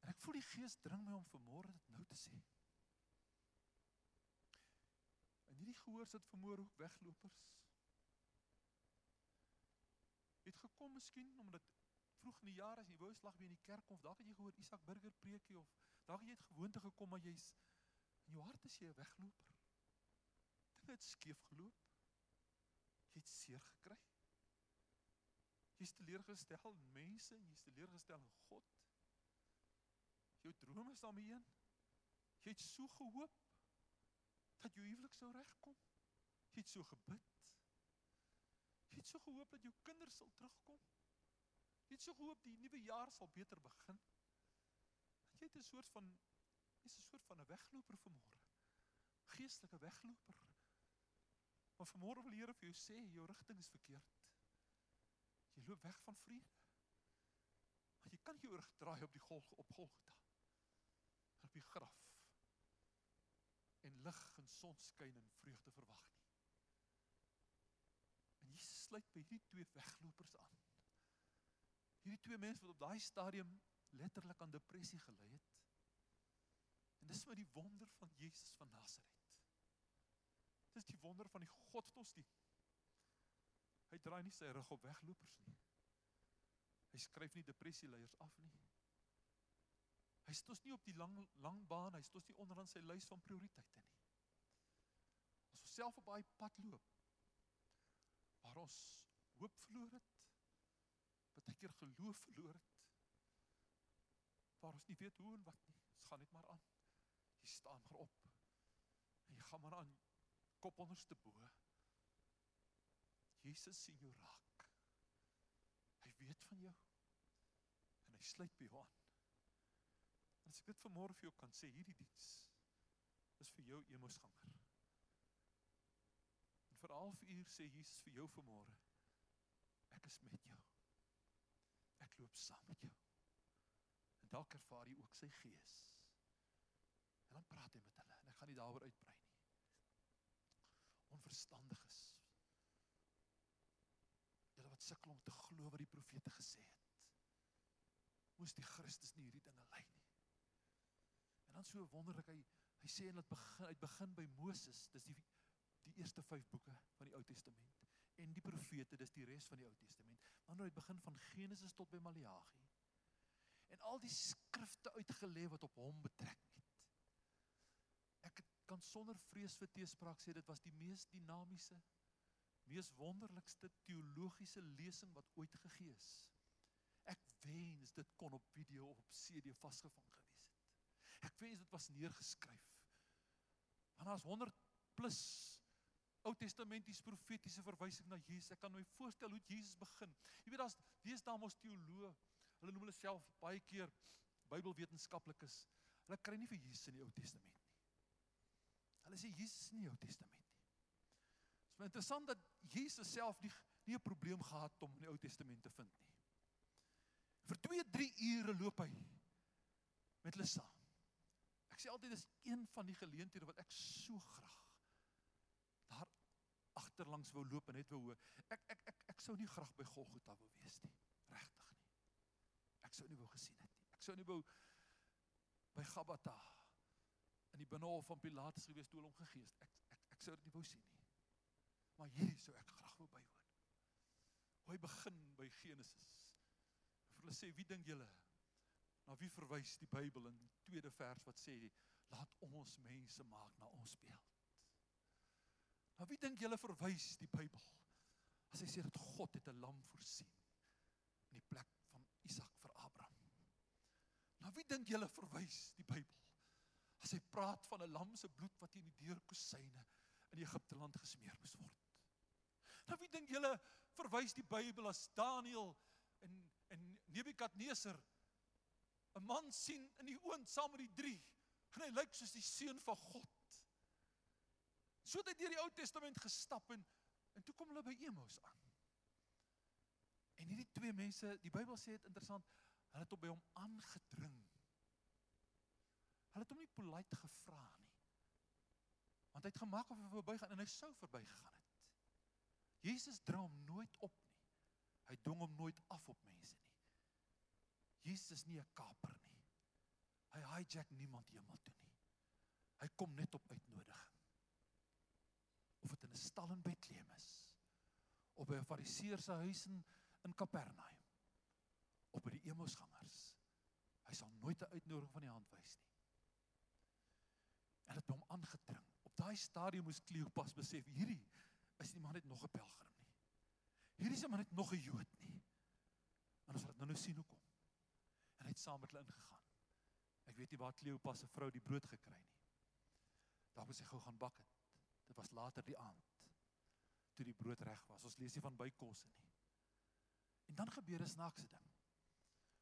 En ek voel die Gees dring my om vanmôre dit nou te sê. En hierdie gehoor sit vanmôre ook weglopers. Het gekom miskien omdat vroeg in die jaar as jy wou slag by in die kerk of dalk het jy gehoor Isak Burger preekie of dalk het jy het gewoonte gekom maar jy's in jou hart is jy 'n wegloper. Dinge het skeef geloop. Jy het seer gekry. Jy's teleurgestel in mense en jy's teleurgestel in God. Jou drome is daarmee een. Jy het so gehoop dat jou huwelik sou regkom. Jy het so gebid. Jy het so gehoop dat jou kinders sal terugkom. Jy het so gehoop die nuwe jaar sal beter begin. Jy het 'n soort van is 'n soort van 'n wegloper vanmôre. Geestelike wegloper. Maar vanmôre wil die Here vir jou sê jou rigting is verkeerd. Jy loop weg van vrede. Maar jy kan jou rug draai op die golf op Golgotha. Die graf. En lig en sonskyn en vreugde verwag nie. En Jesus sluit by hierdie twee weglopers aan. Hierdie twee mense wat op daai stadium letterlik aan depressie gelei het. En dis maar die wonder van Jesus van Nasaret. Dis die wonder van die God wat ons dien. Hy draai nie sy rug op weglopers nie. Hy skryf nie depressieleiers af nie. Hy stos nie op die lang lang baan, hy stos nie onderaan sy lys van prioriteite nie. As ons self op daai pad loop waar ons hoop verloor het, partykeer geloof verloor het. Waar ons nie weet hoe en wat nie. Ons gaan net maar aan. Jy staan maar op. En jy gaan maar aan kop onderste bo. Jesus sien jou raak. Hy weet van jou. En hy sluit by jou aan. En as ek dit vanmôre vir jou kan sê, hierdie diens is vir jou emosganger. En vir 'n halfuur sê Jesus vir jou vanmôre, ek is met jou loop saam met jou. En dalk ervaar jy ook sy gees. En dan praat hy met hulle en ek gaan nie daaroor uitbrei nie. Onverstandiges. Julle wat sukkel om te glo wat die profete gesê het. Moes die Christus nie hierdie dinge lei nie. Dan so wonderlik hy hy sê en dit begin uit begin by Moses, dis die die eerste 5 boeke van die Ou Testament en die profete, dis die res van die Ou Testament. Maar nou het begin van Genesis tot by Maleagi. En al die skrifte uitgelê wat op hom betrek het. Ek kan sonder vrees vir teespraak sê dit was die mees dinamiese, mees wonderlikste teologiese lesing wat ooit gegee is. Ek wens dit kon op video of op CD vasgevang het. Ek wens dit was neergeskryf. Want daar's 100 plus Ou Testamenties profetiese verwysing na Jesus. Ek kan my voorstel hoe Jesus begin. Jy weet daar's wees daar mos teoloë. Hulle noem hulle self baie keer Bybelwetenskaplikes. Hulle kry nie vir Jesus in die Ou Testament nie. Hulle sê Jesus in die Ou Testament nie. Dit is interessant dat Jesus self nie nie 'n probleem gehad om in die Ou Testament te vind nie. Vir 2, 3 ure loop hy met hulle saam. Ek sê altyd dis een van die geleenthede wat ek so graag daar agterlangs wou loop en net wou hoor. Ek ek ek ek sou nie graag by Golgotha wou wees nie. Regtig nie. Ek sou nie wou gesien het nie. Ek sou nie wou by Gabata in die binnehof van Pilatus gewees toe hulle hom gegee het. Ek ek ek sou dit nie wou sien nie. Maar hierdie sou ek graag wou bywoon. Hoe hy begin by Genesis. Vir hulle sê, "Wie dink julle na wie verwys die Bybel in die tweede vers wat sê, "Laat ons mense maak na ons beeld." Na wie dink julle verwys die Bybel? As hy sê dat God het 'n lam voorsien in die plek van Isak vir Abraham. Na wie dink julle verwys die Bybel? As hy praat van 'n lam se bloed wat in die deurkusyne in Egipte land gesmeer moes word. Na wie dink julle verwys die Bybel as Daniël en en Nebukadneser 'n man sien in die oond saam met die drie en hy lyk soos die seun van God. So het hy deur die Ou Testament gestap en en toe kom hulle by Emos aan. En hierdie twee mense, die Bybel sê dit interessant, hulle het op by hom aangedring. Hulle het hom nie polite gevra nie. Want hy het gemaak of hy verbygaan en hy sou verbygegaan het. Jesus dra hom nooit op nie. Hy dwing hom nooit af op mense nie. Jesus is nie 'n kaper nie. Hy hijack niemand hemel toe nie. Hy kom net op uitnodiging. Of dit in 'n stal in Bethlehem is, of by 'n Fariseer se huis in in Kapernaum, of by die Emmausgangers. Hy sal nooit 'n uitnodiging van die hand wys nie. En dit hom aangedring. Op daai stadium moes Kleopas besef hierdie is nie maar net nog 'n pelgrim nie. Hierdie is maar net nog 'n Jood nie. En ons het nou nou sien hoekom. Hy het saam met hulle ingegaan. Ek weet nie waar Kleopas se vrou die brood gekry nie. Daar moes hy gou gaan bak het. Dit was later die aand toe die brood reg was. Ons lees nie van bykosse nie. En dan gebeur 'n snaakse ding.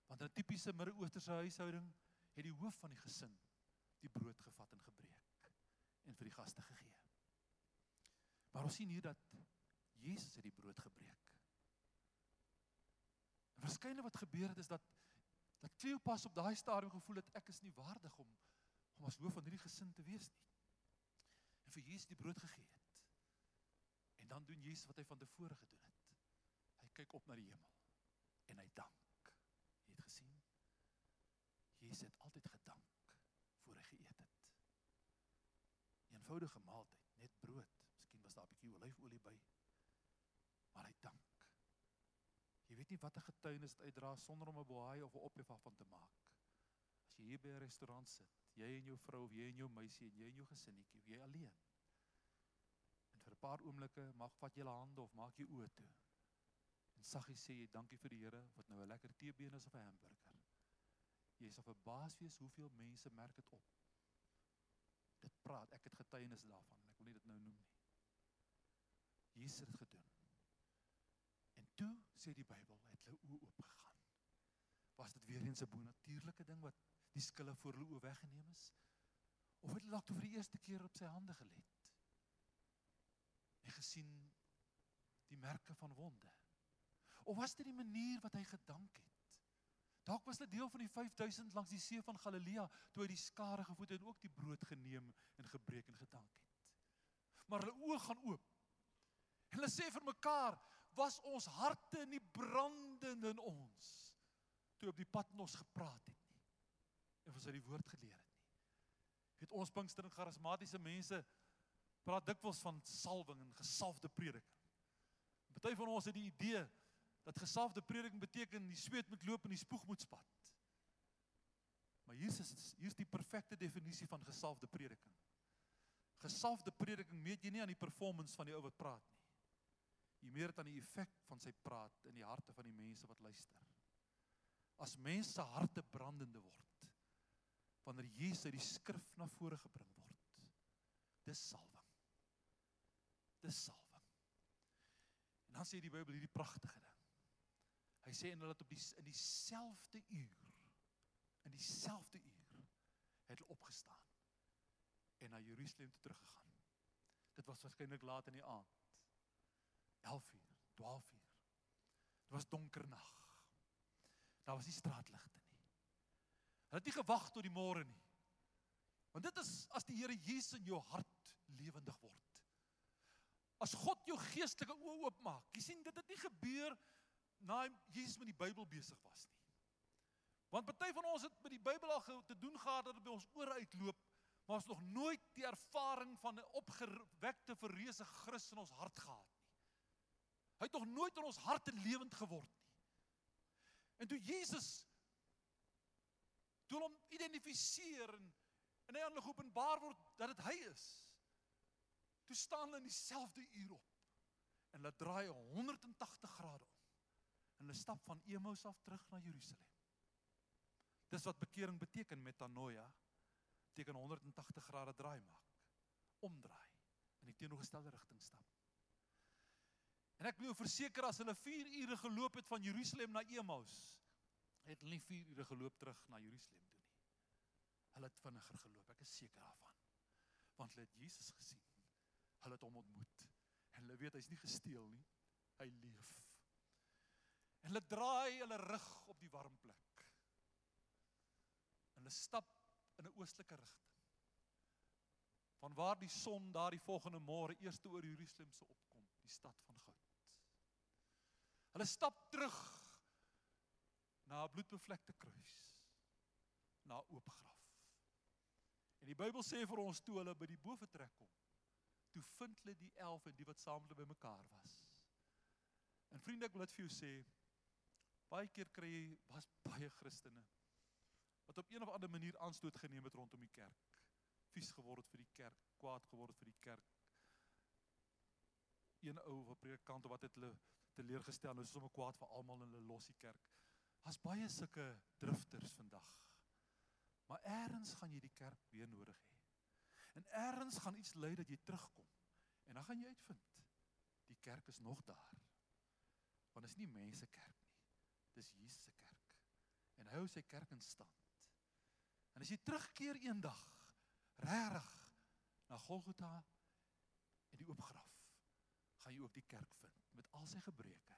Want 'n tipiese Midde-Oosterse huishouding het die hoof van die gesin die brood gevat en gebreek en vir die gaste gegee. Maar ons sien hier dat Jesus het die brood gebreek. En waarskynlik wat gebeur het is dat dat Kleopas op daai stadium gevoel het ek is nie waardig om om as hoof van hierdie gesin te wees nie. En vir Jesus die brood gegee het. En dan doen Jesus wat hy van tevore gedoen het. Hy kyk op na die hemel en hy dank. Jy het gesien? Jesus het altyd gedank voor hy geëet het. Eenvoudige maaltyd, net brood. Miskien was daar 'n bietjie olyfolie by. Maar hy dank. Weet nie watter getuienis dit uitdra sonder om 'n bohaai of 'n ophef van te maak. As jy hier by 'n restaurant sit, jy en jou vrou of jy en jou meisie en jy en jou gesinnetjie, jy alleen. En vir 'n paar oomblikke mag vat jy julle hande of maak jy oë toe. En saggies sê jy dankie vir die Here wat nou 'n lekker teebeen is of 'n hamburger. Jy sal verbaas wees hoeveel mense merk dit op. Dit praat, ek het getuienis daarvan en ek wil nie dit nou noem nie. Jesus het gedoen. Toe sê die Bybel, het hulle oë oop gegaan. Was dit weer eens 'n bonatuurlike ding wat die skille voor hulle oë weggeneem is? Of het hulle dalk vir die eerste keer op sy hande gelet? En gesien die merke van wonde? Of was dit die manier wat hy gedank het? Dalk was dit deel van die 5000 langs die see van Galilea toe hy die skare gevoed het en ook die brood geneem en gebreek en gedank het. Maar hulle oë gaan oop. Hulle sê vir mekaar, was ons harte nie brandend in ons toe op die pad met ons gepraat het nie en ons uit die woord geleer het nie. Jy weet ons Pinkster en charismatiese mense praat dikwels van salwing en gesalfde prediking. Party van ons het die idee dat gesalfde prediking beteken die sweet moet loop en die spoeg moet spat. Maar hier is hier's die perfekte definisie van gesalfde prediking. Gesalfde prediking meet jy nie aan die performance van die ou wat praat nie. Jy meet dit aan die effek van sy praat in die harte van die mense wat luister. As mense harte brandende word wanneer Jesus uit die skrif na vore gebring word, dis salwing. Dis salwing. En dan sê die Bybel hierdie pragtige ding. Hy sê en hulle het op die in dieselfde uur in dieselfde uur het hulle opgestaan en na Jerusalem toe teruggegaan. Dit was waarskynlik laat in die aand. 11 uur, 12 uur. Dit was donker nag. Daar was nie straatligte nie. Hulle het nie gewag tot die môre nie. Want dit is as die Here Jesus in jou hart lewendig word. As God jou geestelike oë oopmaak. Jy sien dit het nie gebeur na Jesus met die Bybel besig was nie. Want party van ons het met die Bybel al te doen gehad dat dit by ons ore uitloop, maar ons nog nooit die ervaring van 'n opgewekte verreëse Christus in ons hart gehad. Hy het nog nooit in ons harte lewend geword nie. En toe Jesus toe hom identifiseer en en hy aan hulle openbaar word dat dit hy is. Toe staan hulle in dieselfde uur op. En hulle draai 180 grade om. En hulle stap van Emmaus af terug na Jerusalem. Dis wat bekering beteken metanoia. Beteken 180 grade draai maak. Omdraai in die teenoorgestelde rigting stap. En ek wil jou verseker as hulle 4 ure geloop het van Jerusalem na Emmaus, het hulle nie 4 ure geloop terug na Jerusalem toe nie. Hulle het vinniger geloop, ek is seker daarvan. Want hulle het Jesus gesien. Hulle het hom ontmoet. En hulle weet hy's nie gesteel nie. Hy leef. En hulle draai hulle rug op die warm plek hulle stap in 'n oostelike rigting. Vanwaar die son daardie volgende môre eers oor Jerusalem se opkom, die stad van goud. Hulle stap terug na 'n bloedbevlekte kruis, na oop graf. En die Bybel sê vir ons toe hulle by die boefretrek kom, toe vind hulle die 11 en die wat saam met hulle bymekaar was. En vriende, ek wil dit vir jou sê, baie keer kry jy was baie Christene wat op een of ander manier aanstoot geneem het rondom die kerk. Vies geword het vir die kerk, kwaad geword het vir die kerk. Een ou of 'n predikant wat het hulle teleurgestel, nou is sommer kwaad vir almal en hulle los die kerk. Daar's baie sulke drifters vandag. Maar eers gaan jy die kerk weer nodig hê. En eers gaan iets lei dat jy terugkom. En dan gaan jy uitvind die kerk is nog daar. Want dit is nie mense kerk nie. Dis Jesus se kerk. En hy hou sy kerk in stand. En as jy terugkeer eendag regtig na Golgotha en die oop graf, gaan jy ook die kerk vind met al sy gebreke,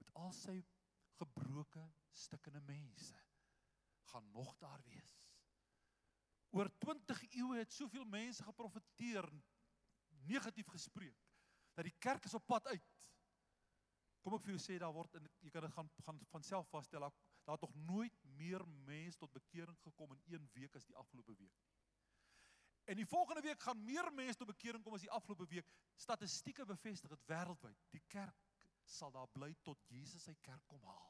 met al sy gebroke stukkende mense gaan nog daar wees. Oor 20 eeue het soveel mense geprofeteer negatief gespreek dat die kerk is op pad uit. Kom ek vir jou sê daar word en jy kan dit gaan gaan van self vasstel daar daar het nog nooit meer mense tot bekering gekom in een week as die afgelope week nie. En die volgende week gaan meer mense tot bekering kom as die afgelope week. Statistieke bevestig dit wêreldwyd. Die kerk sal daar bly tot Jesus sy kerk kom haal.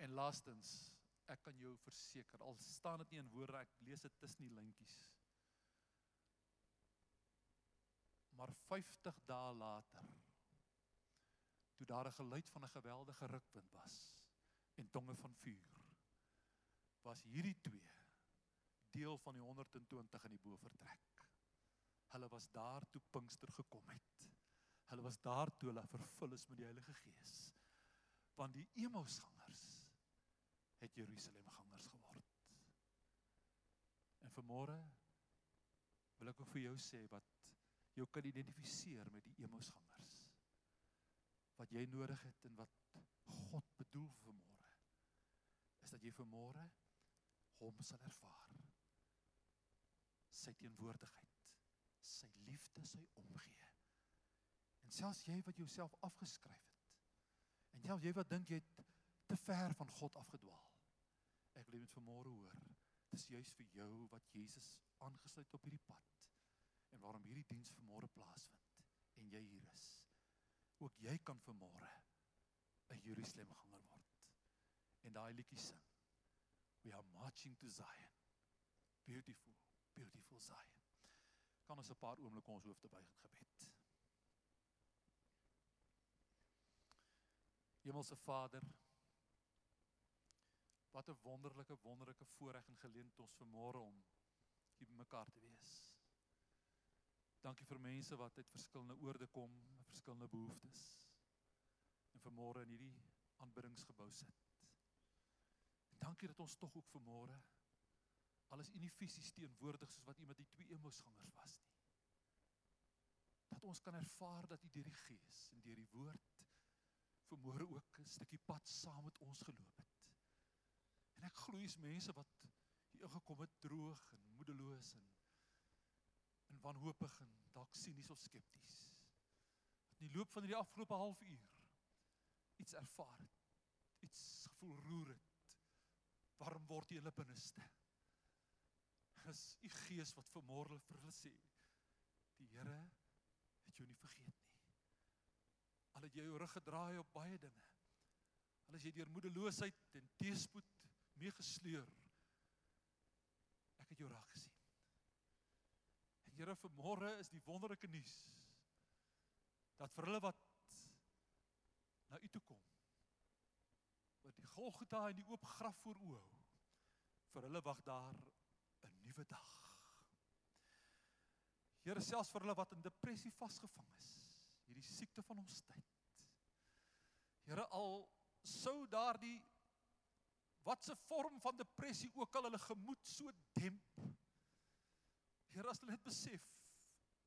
En laastens, ek kan jou verseker, al staan dit nie in woorde, ek lees dit tussen die lyntjies. Maar 50 dae later toe daar 'n geluid van 'n geweldige rukwind was en tonge van vuur was hierdie twee deel van die 120 in die bovertrek. Hulle was daar toe Pinkster gekom het. Hulle was daar toe hulle vervul is met die Heilige Gees. Want die Emmausgangers het Jerusalem gangers geword. En vanmôre wil ek ook vir jou sê wat jou kan identifiseer met die Emmausgangers. Wat jy nodig het en wat God bedoel vir môre is dat jy vir môre hom sal ervaar. Sy teenwoordigheid, sy liefde, sy omgee. En selfs jy wat jouself afgeskryf het. En selfs jy wat dink jy het te ver van God afgedwaal. Ek wil net vir môre hoor. Dis juis vir jou wat Jesus aangesluit op hierdie pad en waarom hierdie diens vanmôre plaasvind en jy hier is. Ook jy kan vanmôre 'n Jerusalem ganger word. En daai liedjie sing. We are marching to Zion. Beautiful, beautiful Zion. Kan ons 'n paar oomblikke ons hoofde buig in gebed. Hemelse Vader, Wat 'n wonderlike wonderlike voorreg en geleentheid ons vanmôre om hier bymekaar te wees. Dankie vir mense wat uit verskillende oorde kom, verskillende behoeftes. En vanmôre in hierdie aanbiddingsgebou sit. Dankie dat ons tog ook vanmôre alles nie fisies teenwoordig soos wat iemand die twee emosgangers was nie. Dat ons kan ervaar dat U deur die Gees en deur die woord vanmôre ook 'n stukkie pad saam met ons geloop het. En ek glo dis mense wat hier ingekom het droog en moedeloos en en wanhoopig en dalk sinies of skepties. Wat in die loop van hierdie afgelope halfuur iets ervaar het, iets gevoel roer het. Warm word in hulle binneste. Is u gees wat vanmôre vir hulle sê, die Here het jou nie vergeet nie. Al het jy jou rug gedraai op baie dinge. Al is jy deur moedeloosheid en teëspoed meegesleur. Ek het jou raak gesien. En Here vanmôre is die wonderlike nuus dat vir hulle wat na u toe kom wat die Golgotha en die oop graf voor oë hou vir hulle wag daar 'n nuwe dag. Here selfs vir hulle wat in depressie vasgevang is, hierdie siekte van ons tyd. Here al sou daardie watse vorm van depressie ook al hulle gemoed so demp. Here as hulle dit besef,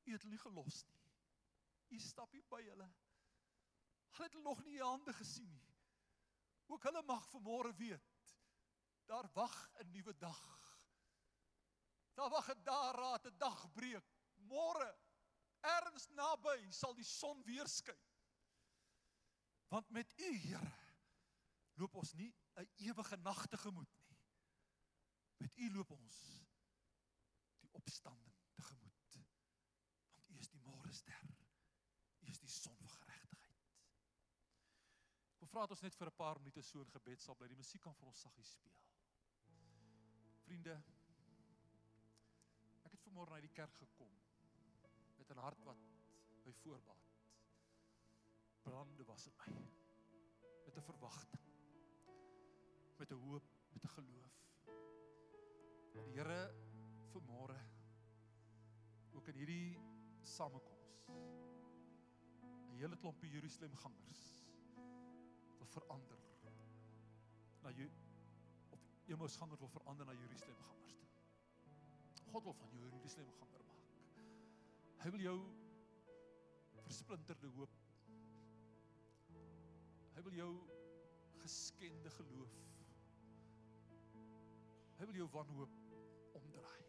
U het hulle nie gelos nie. U stap hier by hulle. Hulle het nog nie U hande gesien nie. Ook hulle mag vanmôre weet daar wag 'n nuwe dag. Daar wag 'n daarraad 'n dag breek. Môre erns naby sal die son weer skyn. Want met U Here loop ons nie 'n ewige nag tegemoet nie. Met U loop ons die opstanding tegemoet. Want U is die môre ster. U is die son van vra dat ons net vir 'n paar minute so in gebed sal bly. Die musiek kan vir ons saggies speel. Vriende, ek het vanmôre na die kerk gekom met 'n hart wat my voorbaat brande was in my met 'n verwagting met 'n hoop, met 'n geloof. Dat die Here vanmôre ook in hierdie samekoms 'n hele klompie Jerusalem gangers wil verander na jy of Emmaus gangers wil verander na Jerusalem gangers. God wil van jou Jerusalem ganger maak. Hy wil jou versplinterde hoop. Hy wil jou geskende geloof Hy wil jou wanhoop omdraai.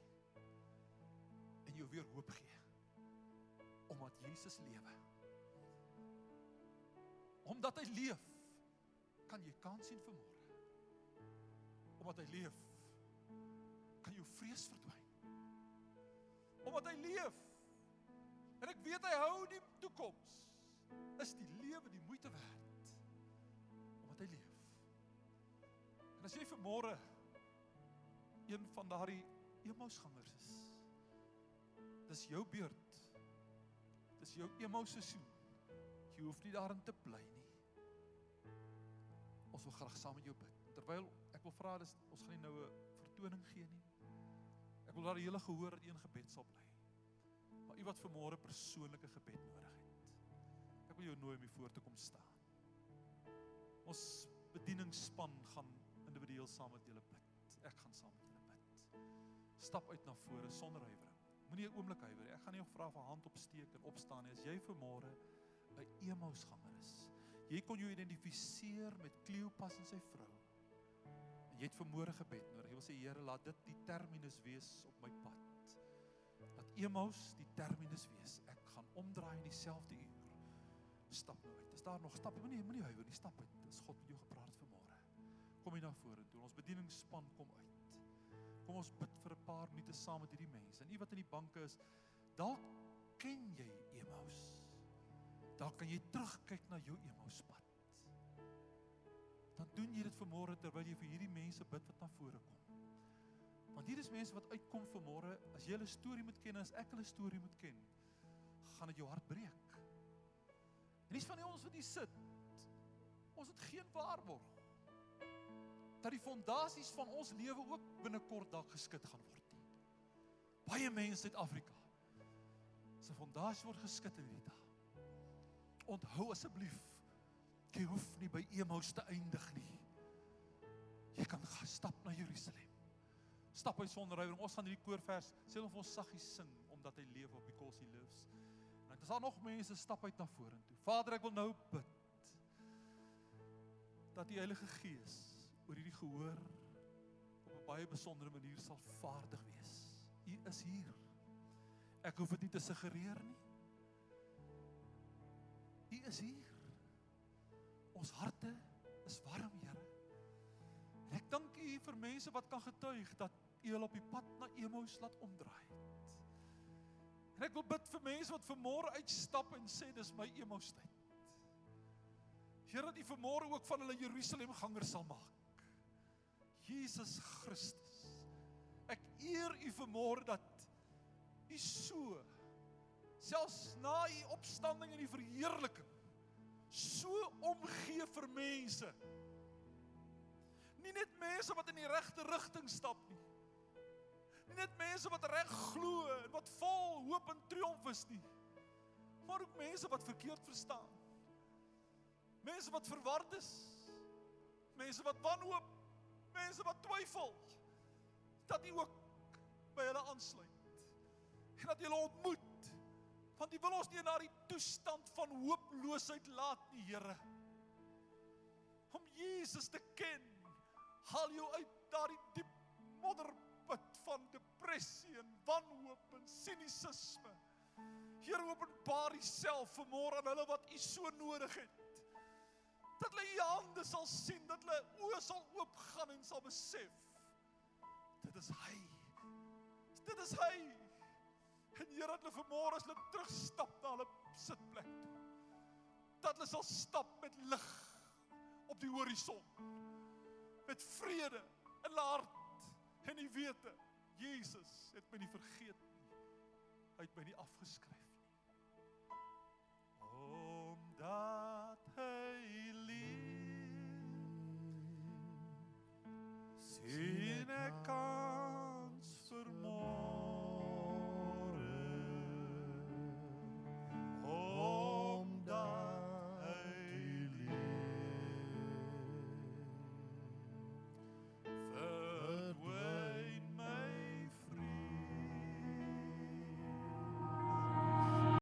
En jou weer hoop gee. Omdat Jesus lewe. Omdat hy leef, kan jy kans sien vir môre. Omdat hy leef, kan jou vrees verdwyn. Omdat hy leef. En ek weet hy hou die toekoms. Is die lewe die moeite werd? Omdat hy leef. En as jy vir môre een van daardie Emmausgangers is. Dis jou beurt. Dis jou Emmaus seisoen. Jy hoef nie daarin te bly nie. Ons wil graag saam met jou bid. Terwyl ek wil vra dis ons gaan nie nou 'n vertoning gee nie. Ek wil dat die hele gehoor in een gebed sal bly. Maar u wat vanmôre persoonlike gebed nodig het. Ek wil jou nooi om hier voor te kom staan. Ons bedieningsspan gaan individueel saam met julle bid. Ek gaan saam stap uit na vore sonder huiwering. Moenie 'n oomblik huiwer nie. Ek gaan nie jou vra vir hand opsteek en opstaan nie. As jy vanmôre 'n Emmausganger is, jy kon jou identifiseer met Kleopas en sy vrou. En jy het vanmôre gebed nodig. Jy wil sê Here, laat dit die terminus wees op my pad. Dat Emmaus die terminus wees. Ek gaan omdraai in dieselfde uur. Stap nou uit. Is daar nog stap? Moenie moenie huiwer nie. Stap uit. Dis God met jou gepraat vanmôre. Kom hier na vore toe. Ons bedieningsspan kom uit. Kom ons bid vir 'n paar minute saam met hierdie mense. En u wat in die banke is, dalk ken jy Emmaus. Dalk kan jy terugkyk na jou Emmauspad. Dan doen jy dit vanmôre terwyl jy vir hierdie mense bid wat na vore kom. Want hier is mense wat uitkom vanmôre, as jy hulle storie moet ken, as ek hulle storie moet ken, gaan dit jou hart breek. En dis van die ons wat hier sit. Ons het geen waarborg. dat die fondasies van ons lewe ook binnekort dalk geskit gaan word nie. Baie mense in Suid-Afrika se fondasie word geskit in hierdie dag. Onthou asseblief, jy hoef nie by Emmaus te eindig nie. Jy kan gaan stap na Jerusalem. Stap hy sonder huiwer. Ons gaan hierdie koorvers sê hulle vir ons saggies sing omdat hy lewe op because he lives. En dan is daar nog mense stap uit na vorentoe. Vader, ek wil nou bid dat die Heilige Gees oor hierdie gehoor op 'n baie besondere manier sal vaardig wees. U is hier. Ek hoef dit nie te suggereer nie. U is hier. Ons harte is warm, Here. En ek dank U vir mense wat kan getuig dat U hulle op die pad na Emmaus laat omdraai het. En ek wil bid vir mense wat vanmôre uitstap en sê dis my Emmaus tyd. Here dat U vanmôre ook van hulle Jerusalem gangers sal maak. Jesus Christus. Ek eer U vanmôre dat U so selfs na U opstanding en die verheerliking so omgee vir mense. Nie net mense wat in die regte rigting stap nie. Nie net mense wat reg glo en wat vol hoop en triomf is nie. Maar ook mense wat verkeerd verstaan. Mense wat verward is. Mense wat wanhoop. Mense wat twyfel. Dat U ook by hulle aansluit. En dat jy hulle ontmoet. Want U wil ons nie na die toestand van hooploosheid laat nie, Here. Om Jesus te ken, haal jou uit daardie diep modderput van depressie en wanhoop en sinisisme. Here openbaar Uself vanmôre aan hulle wat U so nodig het dat hulle u hande sal sien, dat hulle oë sal oopgaan en sal besef dit is hy. Dit is hy. En Here dat hulle vanmôre as hulle terugstap na hulle sitplek toe. Dat hulle sal stap met lig op die horison. Met vrede in hulle hart en die wete Jesus het my nie vergeet nie. Hy het my nie afgeskryf nie. Omdat hy lief sien ek kans vir môre